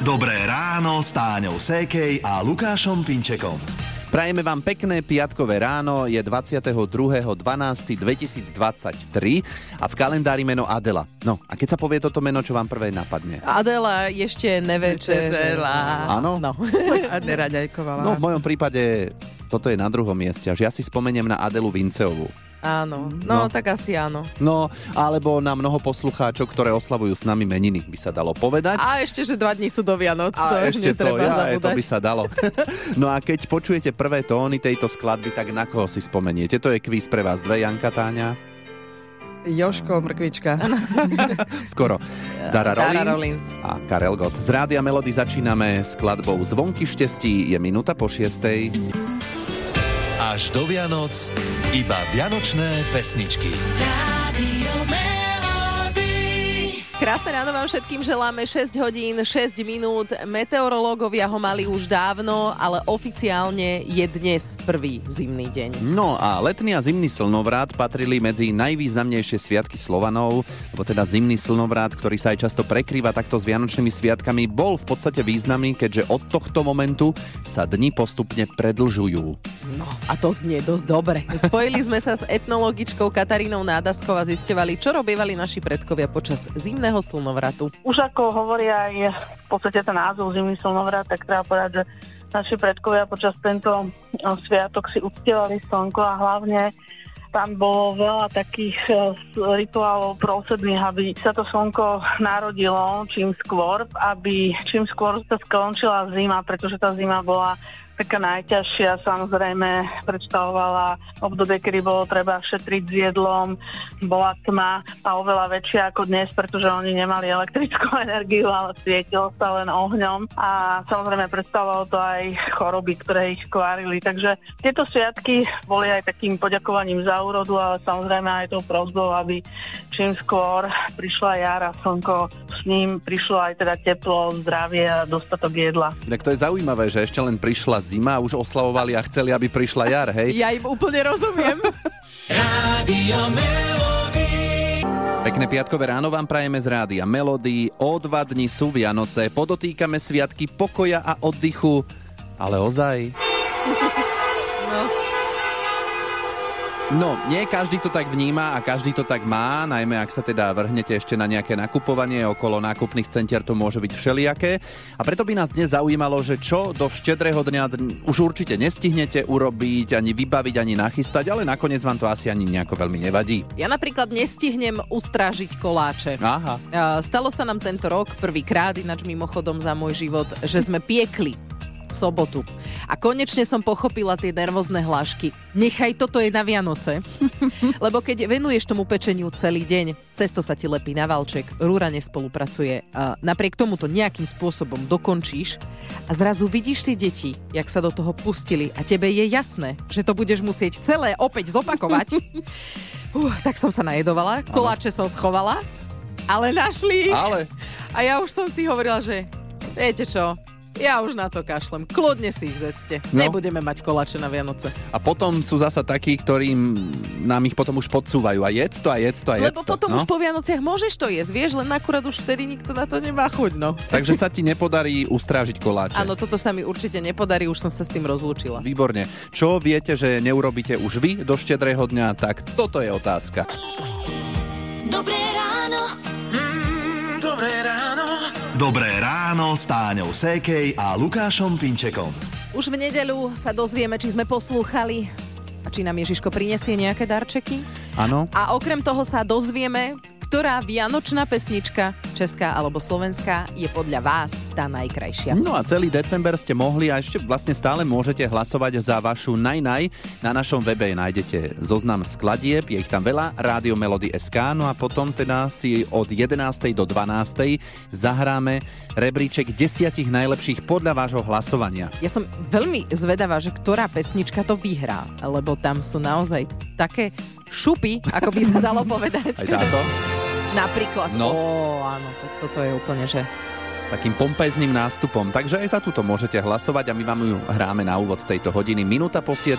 Dobré ráno s Táňou Sékej a Lukášom Pinčekom. Prajeme vám pekné piatkové ráno, je 22.12.2023 a v kalendári meno Adela. No a keď sa povie toto meno, čo vám prvé napadne? Adela ešte nevečerela. Áno? No. A neraďajkovala. No v mojom prípade toto je na druhom mieste, až ja si spomeniem na Adelu Vinceovú. Áno, No. no, tak asi áno. No, alebo na mnoho poslucháčov, ktoré oslavujú s nami meniny, by sa dalo povedať. A ešte, že dva dní sú do Vianoc, to A už ešte to, ja, to zabúdať. by sa dalo. no a keď počujete prvé tóny tejto skladby, tak na koho si spomeniete? To je kvíz pre vás dve, Janka Táňa. Joško, mrkvička. Skoro. Dara, Dara Rollins, Rollins. a Karel Gott. Z Rádia Melody začíname skladbou Zvonky štestí. Je minúta po šiestej. Až do Vianoc iba Vianočné pesničky. Krásne ráno vám všetkým želáme 6 hodín, 6 minút. Meteorológovia ho mali už dávno, ale oficiálne je dnes prvý zimný deň. No a letný a zimný slnovrat patrili medzi najvýznamnejšie sviatky Slovanov, lebo teda zimný slnovrat, ktorý sa aj často prekrýva takto s Vianočnými sviatkami, bol v podstate významný, keďže od tohto momentu sa dni postupne predlžujú. No a to znie dosť dobre. Spojili sme sa s etnologičkou Katarínou Nádaskou a zisťovali, čo robievali naši predkovia počas zimného slnovratu. Už ako hovorí aj v podstate ten názov Zimný slnovrat, tak treba povedať, že naši predkovia počas tento sviatok si uctievali slnko a hlavne tam bolo veľa takých rituálov prosedných, aby sa to slnko narodilo čím skôr, aby čím skôr sa skončila zima, pretože tá zima bola taká najťažšia, samozrejme predstavovala obdobie, kedy bolo treba šetriť s jedlom, bola tma a oveľa väčšia ako dnes, pretože oni nemali elektrickú energiu, ale svietilo sa len ohňom a samozrejme predstavovalo to aj choroby, ktoré ich kvárili. Takže tieto sviatky boli aj takým poďakovaním za úrodu, ale samozrejme aj tou prozbou, aby čím skôr prišla jar a slnko s ním prišlo aj teda teplo, zdravie a dostatok jedla. Tak to je zaujímavé, že ešte len prišla zima a už oslavovali a chceli, aby prišla jar, hej? Ja im úplne rozumiem. Pekné piatkové ráno vám prajeme z rádia Melody. O dva dni sú Vianoce, podotýkame sviatky pokoja a oddychu. Ale ozaj... No, nie každý to tak vníma a každý to tak má, najmä ak sa teda vrhnete ešte na nejaké nakupovanie, okolo nákupných centier to môže byť všelijaké. A preto by nás dnes zaujímalo, že čo do štedrého dňa už určite nestihnete urobiť, ani vybaviť, ani nachystať, ale nakoniec vám to asi ani nejako veľmi nevadí. Ja napríklad nestihnem ustrážiť koláče. Aha. Uh, Stalo sa nám tento rok prvýkrát, ináč mimochodom za môj život, že sme piekli v sobotu. A konečne som pochopila tie nervózne hlášky. Nechaj, toto je na Vianoce. Lebo keď venuješ tomu pečeniu celý deň, cesto sa ti lepí na valček, rúra nespolupracuje. A napriek tomu to nejakým spôsobom dokončíš a zrazu vidíš tie deti, jak sa do toho pustili a tebe je jasné, že to budeš musieť celé opäť zopakovať. Uh, tak som sa najedovala, koláče som schovala, ale našli. Ale A ja už som si hovorila, že viete čo, ja už na to kašlem. Kľudne si ich zecte. No. Nebudeme mať koláče na Vianoce. a potom sú zasa takí, ktorým nám ich potom už podsúvajú. A jedz to, a jedz to, a jedz Lebo to. potom no? už po Vianociach môžeš to jesť, vieš, len akurát už vtedy nikto na to nemá chuť, no. Takže sa ti nepodarí ustrážiť koláče. Áno, toto sa mi určite nepodarí, už som sa s tým rozlúčila. Výborne. Čo viete, že neurobíte už vy do štedrého dňa, tak toto je otázka. Dobré ráno. Dobré ráno. Dobré ráno s Táňou Sékej a Lukášom Pinčekom. Už v nedeľu sa dozvieme, či sme poslúchali a či nám Ježiško prinesie nejaké darčeky. Áno? A okrem toho sa dozvieme, ktorá vianočná pesnička, česká alebo slovenská, je podľa vás tá najkrajšia. No a celý december ste mohli a ešte vlastne stále môžete hlasovať za vašu najnaj. Na našom webe nájdete zoznam skladieb, je ich tam veľa, Rádio Melody SK, no a potom teda si od 11. do 12. zahráme rebríček desiatich najlepších podľa vášho hlasovania. Ja som veľmi zvedavá, že ktorá pesnička to vyhrá, lebo tam sú naozaj také šupy, ako by sa dalo povedať. Aj táto? Napríklad. No. Ó, áno, tak toto je úplne, že... takým pompezným nástupom. Takže aj za túto môžete hlasovať a my vám ju hráme na úvod tejto hodiny. Minúta po 7.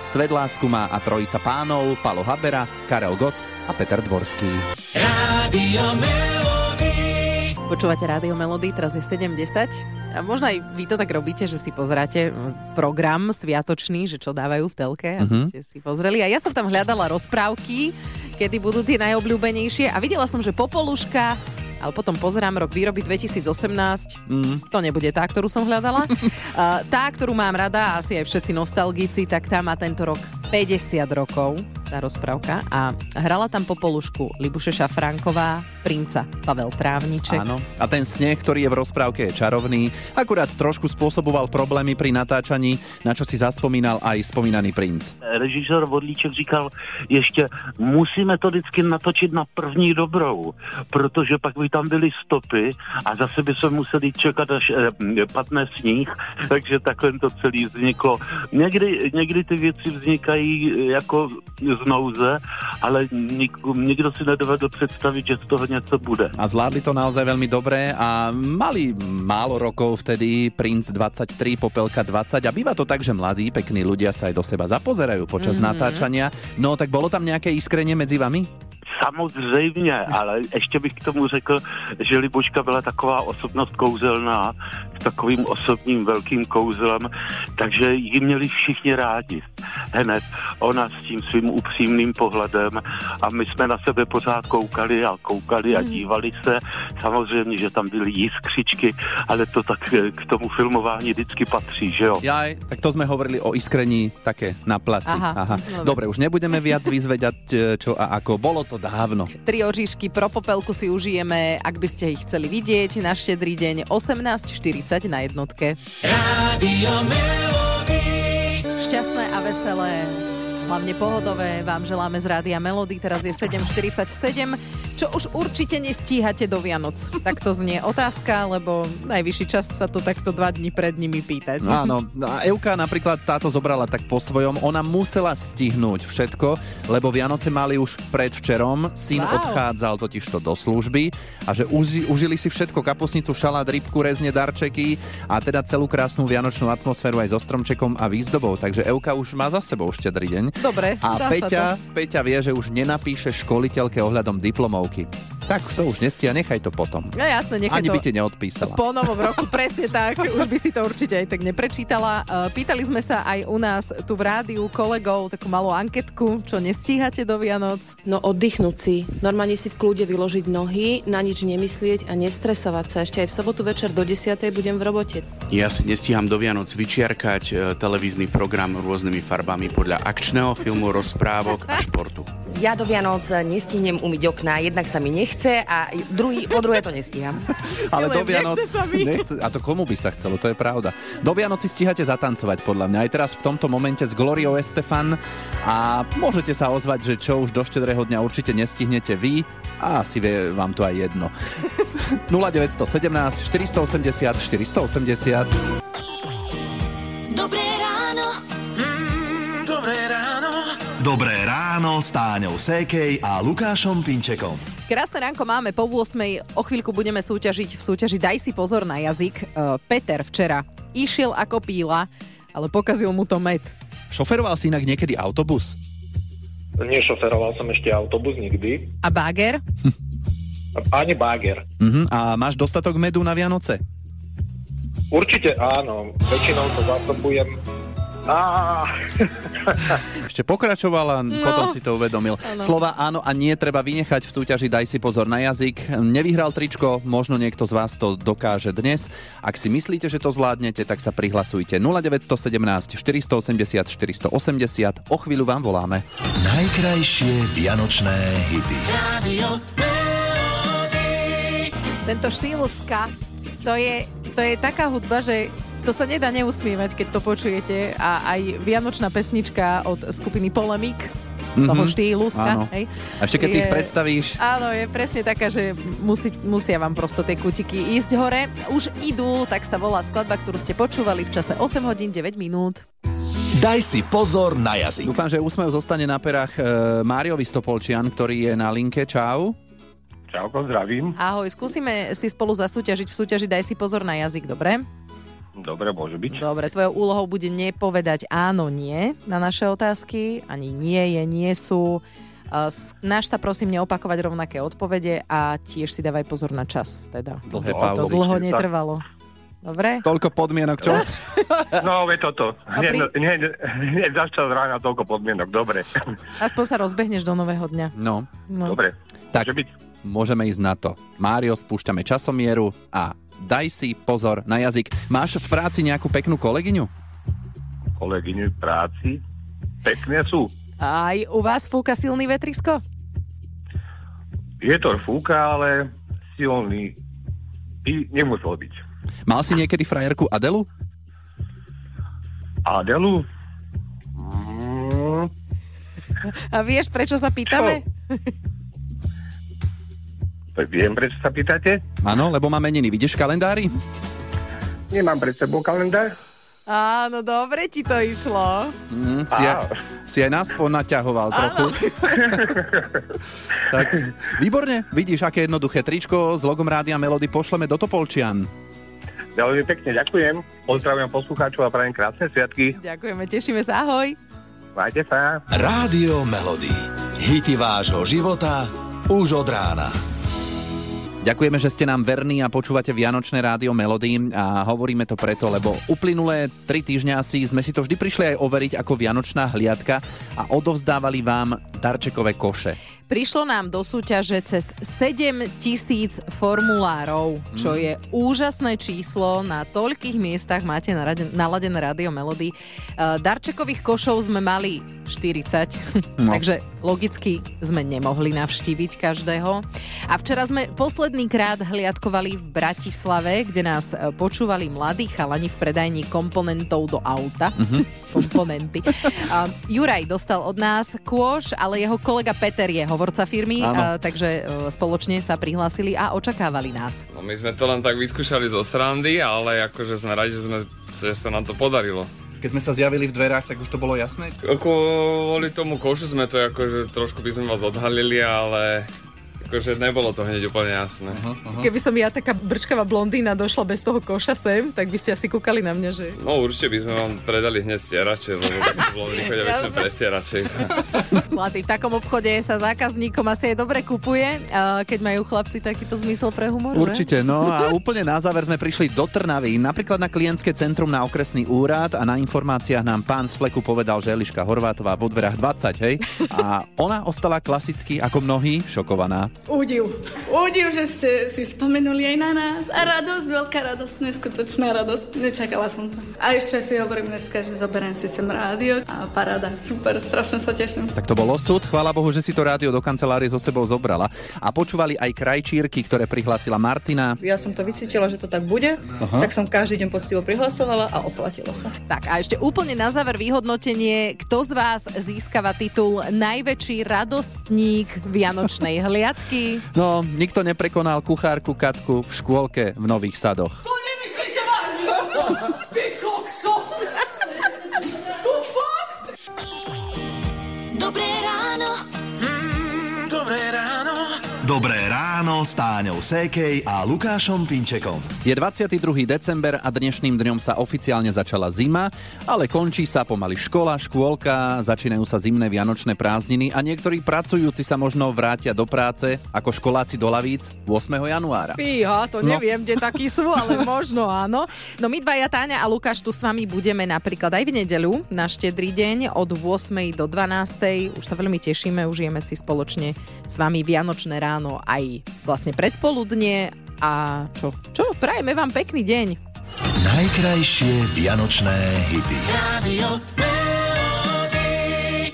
Svet lásku má a trojica pánov Palo Habera, Karel Gott a Peter Dvorský. Počúvate Rádio Melody, teraz je 7.10. A možno aj vy to tak robíte, že si pozeráte program sviatočný, že čo dávajú v telke, aby Mhm. ste si pozreli. A ja som tam hľadala rozprávky, kedy budú tie najobľúbenejšie. A videla som, že Popoluška, ale potom pozerám rok výroby 2018. Mm. To nebude tá, ktorú som hľadala. Tá, ktorú mám rada, asi aj všetci nostalgici, tak tá má tento rok 50 rokov, tá rozprávka. A hrala tam Popolušku Libuše Šafránková, princa Pavel Trávniček. Áno. A ten sneh, ktorý je v rozprávke, je čarovný. Akurát trošku spôsoboval problémy pri natáčaní, na čo si zaspomínal aj spomínaný princ. režisér Vodlíček říkal ještě, musíme to vždycky natočit na první dobrou, protože pak by tam byly stopy a zase by se museli čekat, až eh, padne sníh, takže takhle to celý vzniklo. Někdy, někdy ty věci vznikají jako z nouze, ale nik, nikdo si nedovedl představit, že z toho něco bude. A zvládli to naozaj veľmi dobre a mali málo rokov vtedy, princ 23, popelka 20 a býva to tak, že mladí, pekní ľudia sa aj do seba zapozerajú počas mm-hmm. natáčania. No tak bolo tam nejaké iskrenie medzi vami? Samozřejmě, ale ještě bych k tomu řekl, že Libuška byla taková osobnost kouzelná, s takovým osobním velkým kouzlem, takže ji měli všichni rádi. Hned ona s tím svým upřímným pohledem a my jsme na sebe pořád koukali a koukali a dívali se. Samozřejmě, že tam byly jiskřičky, ale to tak eh, k tomu filmování vždycky patří, že jo? Jaj, tak to sme hovorili o iskrení také na placi. Aha, Aha. dobre. Dobre, už nebudeme viac vyzvedať, e, čo a ako. Bolo to dávno. Tri oříšky pro popelku si užijeme, ak by ste ich chceli vidieť na štedrý deň 18.40 na jednotke. Šťastné a veselé, hlavne pohodové. Vám želáme z Rádia Melody. Teraz je 7.47, čo už určite nestíhate do Vianoc. Tak to znie otázka, lebo najvyšší čas sa to takto dva dní pred nimi pýtať. Áno, a Euka napríklad táto zobrala tak po svojom. Ona musela stihnúť všetko, lebo Vianoce mali už predvčerom. Syn Wow. odchádzal totižto do služby a že uži, užili si všetko, kapusnicu, šalát, rybku, rezne, darčeky a teda celú krásnu vianočnú atmosféru aj so stromčekom a výzdobou. Takže Euka už má za sebou štedrý deň. Dobre, A Peťa. Peťa vie, že už nenapíše školiteľke ohľadom karaoke. Tak to už nestia, nechaj to potom. No jasné, nechaj Ani to... by ti neodpísala. Po novom roku, presne tak. Už by si to určite aj tak neprečítala. E, Pýtali sme sa aj u nás tu v rádiu kolegov takú malú anketku, čo nestíhate do Vianoc. No oddychnúť si, normálne si v kľude vyložiť nohy, na nič nemyslieť a nestresovať sa. Ešte aj v sobotu večer do 10. budem v robote. Ja si nestíham do Vianoc vyčiarkať e, televízny program rôznymi farbami podľa akčného filmu, rozprávok a športu. Ja do Vianoc nestihnem umyť okná, jednak sa mi nechce a druhý, po druhé to nestíham. Ale do Vianoc... nechce sa mi. Nechce, a to komu by sa chcelo, to je pravda. Do Vianoc si stíhate zatancovať podľa mňa. Aj teraz v tomto momente s Gloriou Estefan a môžete sa ozvať, že čo už do štedrého dňa určite nestihnete vy a asi vie vám to aj jedno. 0917 480 480 Dobré ráno. Dobré ráno. Dobré ráno s Táňou Sékej a Lukášom Pinčekom. Krásne ránko máme po 8. O chvíľku budeme súťažiť v súťaži Daj si pozor na jazyk. E, Peter včera išiel ako píla, ale pokazil mu to med. Šoferoval si inak niekedy autobus? Nešoferoval som ešte autobus nikdy. A Bager? Ani báger. Mhm. A máš dostatok medu na Vianoce? Určite áno. Väčšinou to zásobujem. Ešte pokračoval a No. potom si to uvedomil. Áno. Slova áno a nie treba vynechať v súťaži Daj si pozor na jazyk. Nevyhral tričko, možno niekto z vás to dokáže dnes. Ak si myslíte, že to zvládnete, tak sa prihlasujte 0917 480 480. O chvíľu vám voláme. Najkrajšie vianočné hity. Tento štýl ska, to je, to je taká hudba, že to sa nedá neusmievať, keď to počujete. A aj vianočná pesnička od skupiny Polemik, toho Mhm. štýlu ska, Áno. hej, A ešte keď si je- ich predstavíš, Áno, je presne taká, že musí, musia vám prosto tie kutiky ísť hore. Už idú, tak sa volá skladba, ktorú ste počúvali v čase 8 hodín 9 minút. Daj si pozor na jazyk. dúfam, že úsmev zostane na perách e, Máriovi Stopolčian, ktorý je na linke. Čau. čauko, zdravím. Ahoj, skúsime si spolu zasúťažiť v súťaži Daj si pozor na jazyk, dobre? Dobre, môže byť. Dobre, tvojou úlohou bude nepovedať áno, nie na naše otázky, ani nie je, nie sú. Náš sa prosím neopakovať rovnaké odpovede a tiež si dávaj pozor na čas. Teda. Dlhé To pauzy. dlho netrvalo. Dobre? Toľko podmienok, čo? No, je toto. pri- Hneď, hneď, hneď začal rána toľko podmienok. Dobre. Aspoň sa rozbehneš do nového dňa. No, No. Dobre. tak Môže byť? môžeme ísť na to. Mário, spúšťame časomieru a daj si pozor na jazyk. Máš v práci nejakú peknú kolegyňu? Kolegyňu v práci. Pekné sú. Aj u vás fúka silný vetrisko? Vietor fúka, ale silný by nemusel byť. Mal si niekedy frajerku Adelu? Adelu? Mm, A vieš, prečo sa pýtame? Tak viem, prečo sa pýtate? Áno, lebo má meniny. Vidíš kalendári? Nemám pred sebou kalendár. Áno, dobre ti to išlo. Mm, si, aj, si aj nás ponaťahoval trochu. tak, výborne. Vidíš, aké jednoduché tričko s logom Rádia Melody pošleme do Topolčian. Veľmi pekne ďakujem. Pozdravujem poslucháčov a prajem krásne sviatky. Ďakujeme, tešíme sa, ahoj. Majte sa. Rádio Melody. Hity vášho života už od rána. Ďakujeme, že ste nám verní a počúvate Vianočné rádio Melody a hovoríme to preto, lebo uplynulé tri týždňa asi sme si to vždy prišli aj overiť ako Vianočná hliadka a odovzdávali vám darčekové koše. Prišlo nám do súťaže cez 7 tisíc formulárov, čo je úžasné číslo. Na toľkých miestach máte naladené rádio Melody. Uh, Darčekových košov sme mali 40, No. takže logicky sme nemohli navštíviť každého. A včera sme posledný krát hliadkovali v Bratislave, kde nás e, počúvali mladí chalani v predajni komponentov do auta. Komponenty. Uh, Juraj dostal od nás kôš, ale jeho kolega Peter je hovorca firmy, Áno. uh, takže uh, spoločne sa prihlásili a očakávali nás. No my sme to len tak vyskúšali zo srandy, ale akože sme radi, že, sme, že sa nám to podarilo. Keď sme sa zjavili v dverách, tak už to bolo jasné? Kvôli tomu košu sme to akože trošku by sme vás odhalili, ale akože nebolo to hneď úplne jasné. Uh-huh. Keby som ja taká brčkavá blondína došla bez toho koša sem, tak by ste asi kúkali na mňa, že... No určite by sme vám predali hneď stierače, lebo tak boli chodia väčšinou pre stierače. Zlatý, v takom obchode sa zákazníkom asi aj dobre kupuje, keď majú chlapci takýto zmysel pre humor? Určite, no a úplne na záver sme prišli do Trnavy, napríklad na klientské centrum na okresný úrad a na informáciách nám pán z fleku povedal, že Eliška Horvátová vo dverách 20, hej? A ona ostala klasicky, ako mnohí, šokovaná. Údiv. Údiv, že ste si spomenuli aj na nás. A radosť, veľká radosť, neskutočná radosť. Nečakala som to. A ešte si hovorím dneska, že zoberiem si sem rádio a paráda. Super, strašne sa teším. Tak to bol osud, chvála Bohu, že si to rádio do kancelárie so sebou zobrala. A počúvali aj krajčírky, ktoré prihlásila Martina. Ja som to vycítila, že to tak bude, Aha. tak som každý deň poctivo prihlasovala a oplatilo sa. Tak a ešte úplne na záver vyhodnotenie, kto z vás získava titul najväčší radostník Vianočnej hliadky. No, nikto neprekonal kuchárku Katku v škôlke v Nových sadoch. Nemyslíte vážne? Ty kokso! Ráno s Táňou Sékej a Lukášom Pinčekom. Je 22. december a dnešným dňom sa oficiálne začala zima, ale končí sa pomaly škola, škôlka, začínajú sa zimné vianočné prázdniny a niektorí pracujúci sa možno vrátia do práce ako školáci do lavíc 8. januára. Fíha, to No. neviem, kde takí sú, ale možno áno. No my dvaja, Táňa a Lukáš, tu s vami budeme napríklad aj v nedeľu na štedrý deň od 8. do 12. Už sa veľmi tešíme, užijeme si spoločne s vami Vianočné ráno aj vlastne predpoludne a čo? Čo? Prajeme vám pekný deň. Najkrajšie vianočné hity. Radio